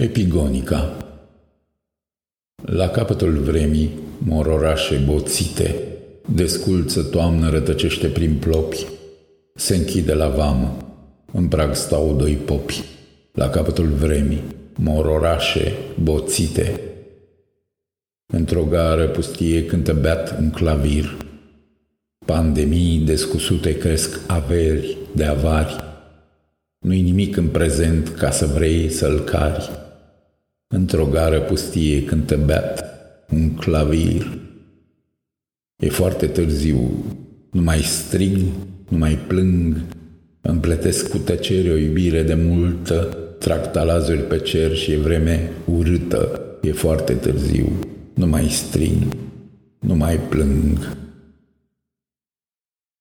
Epigonica. La capătul vremii, mor orașe boțite, Desculță toamnă rătăcește prin plopi, Se închide la vamă, în prag stau doi popi. La capătul vremii, mor orașe boțite, Într-o gară pustie cântă beat un clavir, Pandemii descusute cresc averi de avari, Nu-i nimic în prezent ca să vrei să-l cari. Într-o gară pustie cântă beat un clavir. E foarte târziu, nu mai strig, nu mai plâng, îmi plătesc cu tăcere o iubire de multă, trag talazuri pe cer și e vreme urâtă, e foarte târziu, nu mai strig, nu mai plâng.